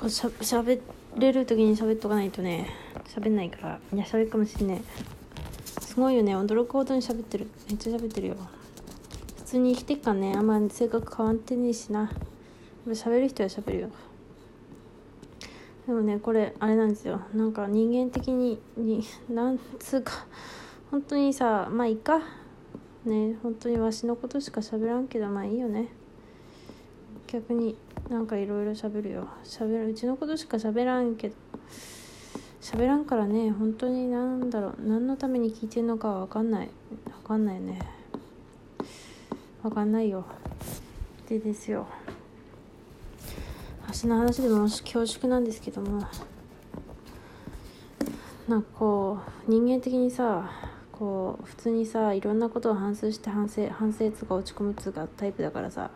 こうしゃしゃべれる時に喋っとかないとね喋んないからいや喋るかもしんねえ。すごいよね驚くほどに喋ってる。めっちゃ喋ってるよ。普通に生きてっかねあんま性格変わってねえしな。喋る人は喋るよ。でもねこれあれなんですよ。なんか人間的にになんつうか本当にさまあいいか。ね本当にわしのことしか喋らんけどまあいいよね。逆になんかいろいろ喋るよ。喋る。うちのことしか喋らんけど喋らんからね。本当に何だろう。何のために聞いてんのかは分かんない。分かんないね。分かんないよ。でですよ。橋の話でも恐縮なんですけども。なんかこう人間的にさこう普通にさいろんなことを反芻して反省反省つか落ち込むつかタイプだからさ。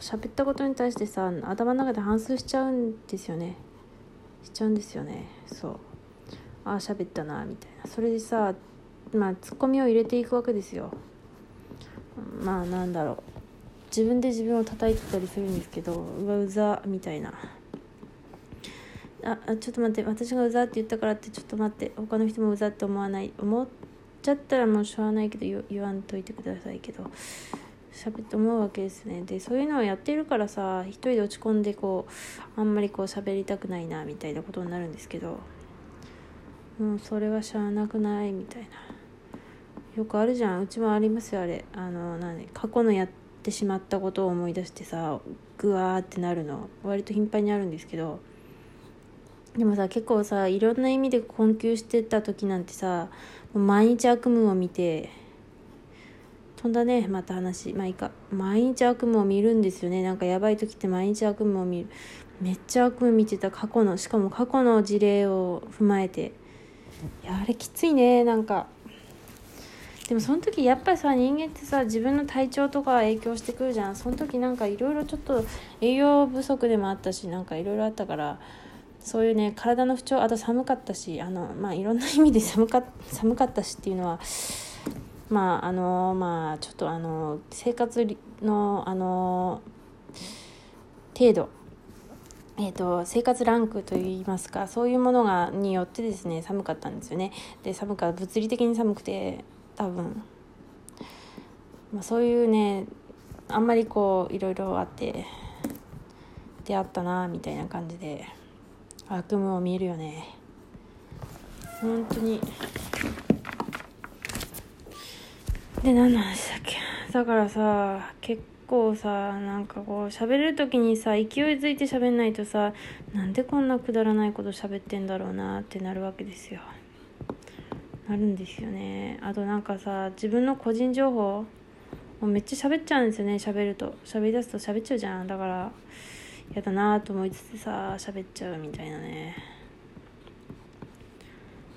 喋ったことに対してさ頭の中で反芻しちゃうんですよね。しちゃうんですよね。そう。ああ喋ったなみたいな。それでさまあツッコミを入れていくわけですよ。まあなんだろう。自分で自分を叩いてたりするんですけどうわうざみたいな。ああちょっと待って私がうざって言ったからってちょっと待って他の人もうざって思わない思っちゃったらもうしょうがないけど言わんといてくださいけど。喋って思うわけですね。でそういうのをやってるからさ一人で落ち込んでこうあんまりこう喋りたくないなみたいなことになるんですけどもうそれはしゃあなくないみたいな。よくあるじゃん。うちもありますよあれ。あの何過去のやってしまったことを思い出してさグワーってなるの。割と頻繁にあるんですけど。でもさ結構さいろんな意味で困窮してた時なんてさ毎日悪夢を見て飛んだねまた話まあいいか毎日悪夢を見るんですよね。なんかやばい時って毎日悪夢を見る。めっちゃ悪夢見てた過去のしかも過去の事例を踏まえて。いやあれきついねなんか。でもその時やっぱりさ人間ってさ自分の体調とか影響してくるじゃん。その時なんかいろいろちょっと栄養不足でもあったしなんかいろいろあったからそういうね体の不調あと寒かったしあのまあいろんな意味で寒か寒かったしっていうのはまああのまあちょっとあの生活のあの程度。えーと、生活ランクといいますかそういうものがによってですね寒かったんですよね。で寒か物理的に寒くて多分、まあ、そういうねあんまりこういろいろあって出会ったなみたいな感じで悪夢を見えるよね。本当に。で何の話だっけ？だからさ結構さなんかこう喋れる時にさ勢いづいて喋んないとさなんでこんなくだらないこと喋ってんだろうなってなるわけですよ。なるんですよね。あとなんかさ自分の個人情報もうめっちゃ喋っちゃうんですよね喋ると。喋り出すと喋っちゃうじゃん。だから嫌だなと思いつつさ喋っちゃうみたいなね。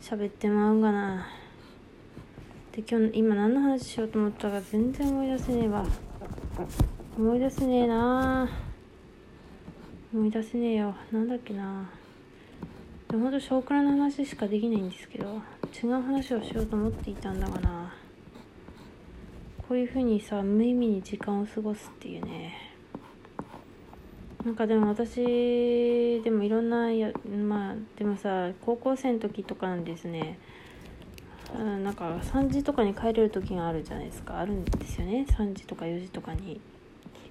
喋ってまうんがな。で今日今何の話しようと思ったか全然思い出せねえわ。思い出せねえな思い出せねえよ。なんだっけなでもほんと少クラの話しかできないんですけど違う話をしようと思っていたんだがなこういう風にさ無意味に時間を過ごすっていうね。なんかでも私でもいろんなやまあでもさ高校生の時とかなんですね。なんか3時とかに帰れる時があるじゃないですか。あるんですよね。3時とか4時とかに。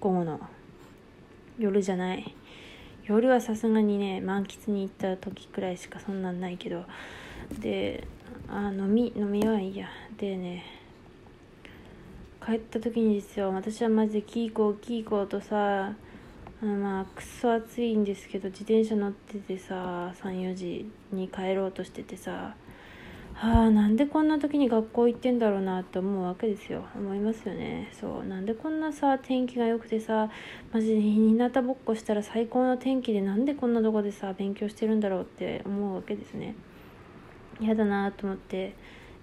午後の。夜じゃない。夜はさすがにね満喫に行った時くらいしかそんなんないけど。であ飲み飲みはいいやでね帰った時にですよ私はマジでキーコーキーコーとさあのまあくっそ暑いんですけど自転車乗っててさ34時に帰ろうとしててさあなんでこんな時に学校行ってんだろうなって思うわけですよ。思いますよね。そう。なんでこんなさ天気が良くてさマジで日向ぼっこしたら最高の天気でなんでこんなとこでさ勉強してるんだろうって思うわけですね。嫌だなと思って。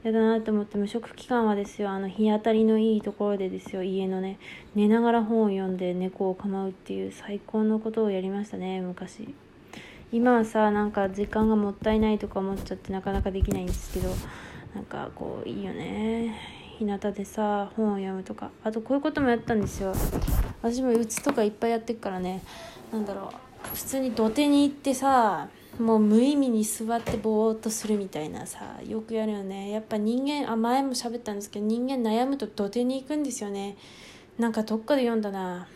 嫌だなと思って無職期間はですよあの日当たりのいいところでですよ。家のね寝ながら本を読んで猫を構うっていう最高のことをやりましたね昔。今はさなんか時間がもったいないとか思っちゃってなかなかできないんですけどなんかこういいよね。日向でさ本を読むとか。あとこういうこともやったんですよ。私もうつとかいっぱいやってるからね。なんだろう。普通に土手に行ってさもう無意味に座ってぼーっとするみたいなさよくやるよね。やっぱ人間あ前も喋ったんですけど人間悩むと土手に行くんですよね。なんかどっかで読んだな。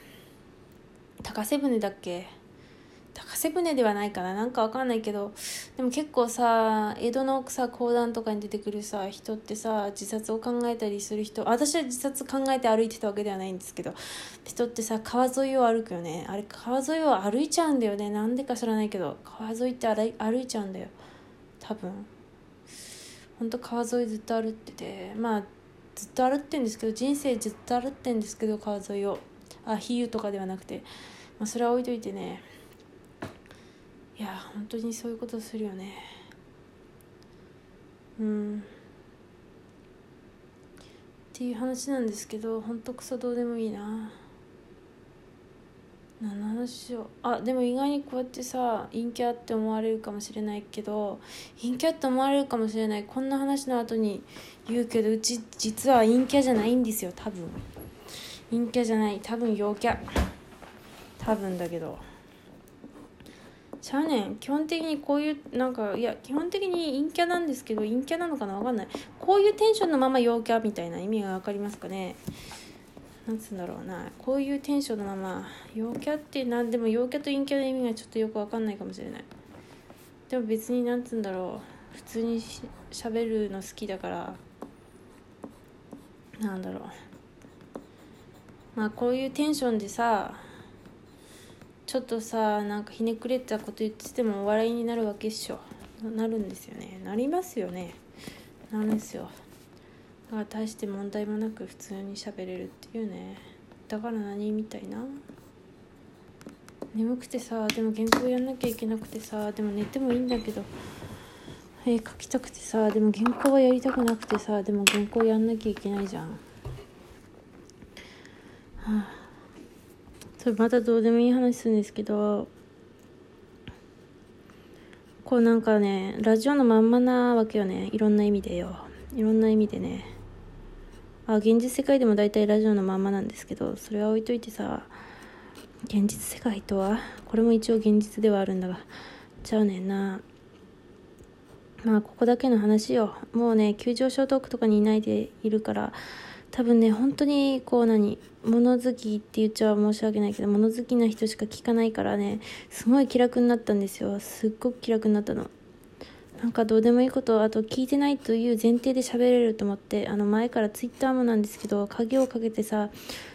高瀬船だっけ？高瀬船ではないかな。なんかわかんないけどでも結構さ江戸のさ講談とかに出てくるさ人ってさ自殺を考えたりする人私は自殺考えて歩いてたわけではないんですけど人ってさ川沿いを歩くよね。あれ川沿いを歩いちゃうんだよね。なんでか知らないけど川沿いって歩い歩いちゃうんだよ。多分。ほんと川沿いずっと歩ってて。まあずっと歩ってんですけど人生ずっと歩ってんですけど川沿いを。あ比喩とかではなくて、まあ、それは置いといてね。いや本当にそういうことするよね。うん。っていう話なんですけど本当クソどうでもいいな。何の話しよう。あでも意外にこうやってさ陰キャって思われるかもしれないけど陰キャって思われるかもしれない。こんな話の後に言うけどうち実は陰キャじゃないんですよ多分。陰キャじゃない。多分陽キャ。多分だけど。ちゃうねん。基本的にこういうなんかいや基本的に陰キャなんですけど陰キャなのかな分かんない。こういうテンションのまま陽キャみたいな意味が分かりますかね。なんつうんだろうな。こういうテンションのまま陽キャって何でも陽キャと陰キャの意味がちょっとよく分かんないかもしれない。でも別になんつうんだろう。普通にしゃべるの好きだから。なんだろう。まあこういうテンションでさちょっとさなんかひねくれたこと言っててもお笑いになるわけっしょ。なるんですよね。なりますよね。なるんですよ。だから大して問題もなく普通に喋れるっていうね。だから何みたいな。眠くてさでも原稿やんなきゃいけなくてさでも寝てもいいんだけど。絵描きたくてさでも原稿はやりたくなくてさでも原稿やんなきゃいけないじゃん。はあ。それまたどうでもいい話するんですけどこうなんかねラジオのまんまなわけよね。いろんな意味でよ。いろんな意味でね。あ現実世界でも大体ラジオのまんまなんですけどそれは置いといてさ現実世界とは？これも一応現実ではあるんだが。ちゃうねんな。まあここだけの話よ。もうね急上昇トークとかにいないでいるから多分ね本当にこう何物好きって言っちゃ申し訳ないけど物好きな人しか聞かないからねすごい気楽になったんですよ。すっごく気楽になったの。なんかどうでもいいことあと聞いてないという前提で喋れると思ってあの前からツイッターもなんですけど鍵をかけてさ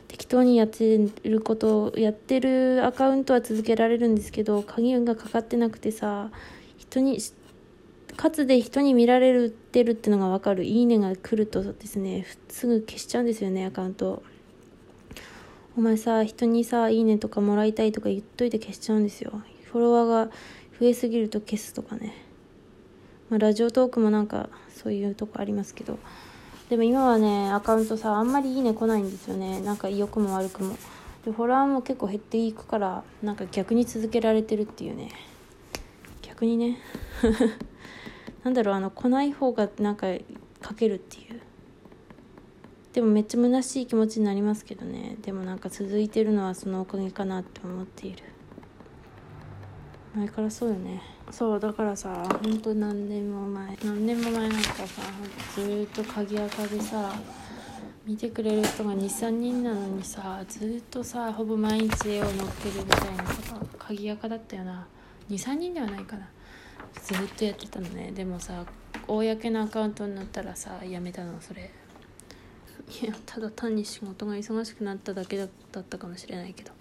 適当にやってることをやってるアカウントは続けられるんですけど鍵がかかってなくてさ人にかつで人に見られるってるってのが分かる。いいねが来るとですねすぐ消しちゃうんですよねアカウント。お前さ人にさいいねとかもらいたいとか言っといて消しちゃうんですよ。フォロワーが増えすぎると消すとかね。まあ、ラジオトークもなんかそういうとこありますけど。でも今はねアカウントさあんまりいいね来ないんですよね。なんか良くも悪くも。でフォロワーも結構減っていくからなんか逆に続けられてるっていうね。逆にね。なんだろうあの来ない方がなんかかけるっていう。でもめっちゃ虚しい気持ちになりますけどね。でもなんか続いてるのはそのおかげかなって思っている。前からそうよね。そうだからさほんと何年も前。何年も前なんかさずっと鍵垢でさ見てくれる人が23人なのにさずっとさほぼ毎日絵を載っけるみたいなさ鍵垢だったよな。23人ではないかなずっとやってたのね。でもさ公のアカウントになったらさやめたのそれ。いやただ単に仕事が忙しくなっただけだったかもしれないけど。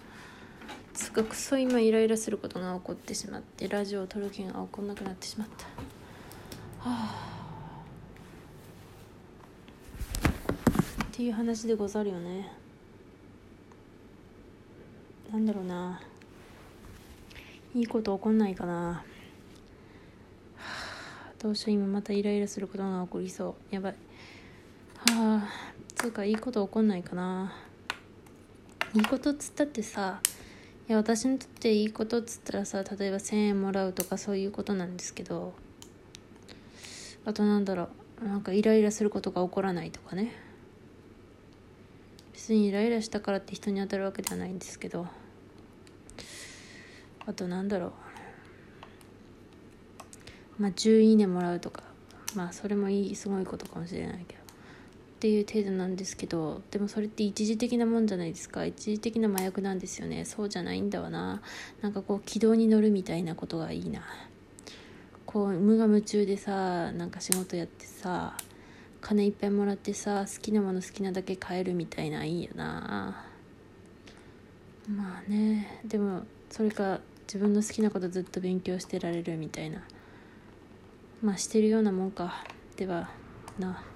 つかくそ今イライラすることが起こってしまってラジオを撮る気が起こんなくなってしまった。はあっていう話でござるよね。なんだろうな。いいこと起こんないかな、どうしよう今またイライラすることが起こりそう。やばい。はあ。つうかいいこと起こんないかな。いいことっつったってさいや私にとっていいことっつったらさ例えば1,000円もらうとかそういうことなんですけどあとなんだろう。なんかイライラすることが起こらないとかね。別にイライラしたからって人に当たるわけではないんですけど。あとなんだろう。まあ10いいねもらうとかまあそれもいいすごいことかもしれないけどっていう程度なんですけどでもそれって一時的なもんじゃないですか。一時的な麻薬なんですよね。そうじゃないんだわな。なんかこう軌道に乗るみたいなことがいいな。こう無我夢中でさなんか仕事やってさ金いっぱいもらってさ好きなもの好きなだけ買えるみたいないいよな。まあね。でもそれか自分の好きなことずっと勉強してられるみたいな。まあしてるようなもんか。ではな。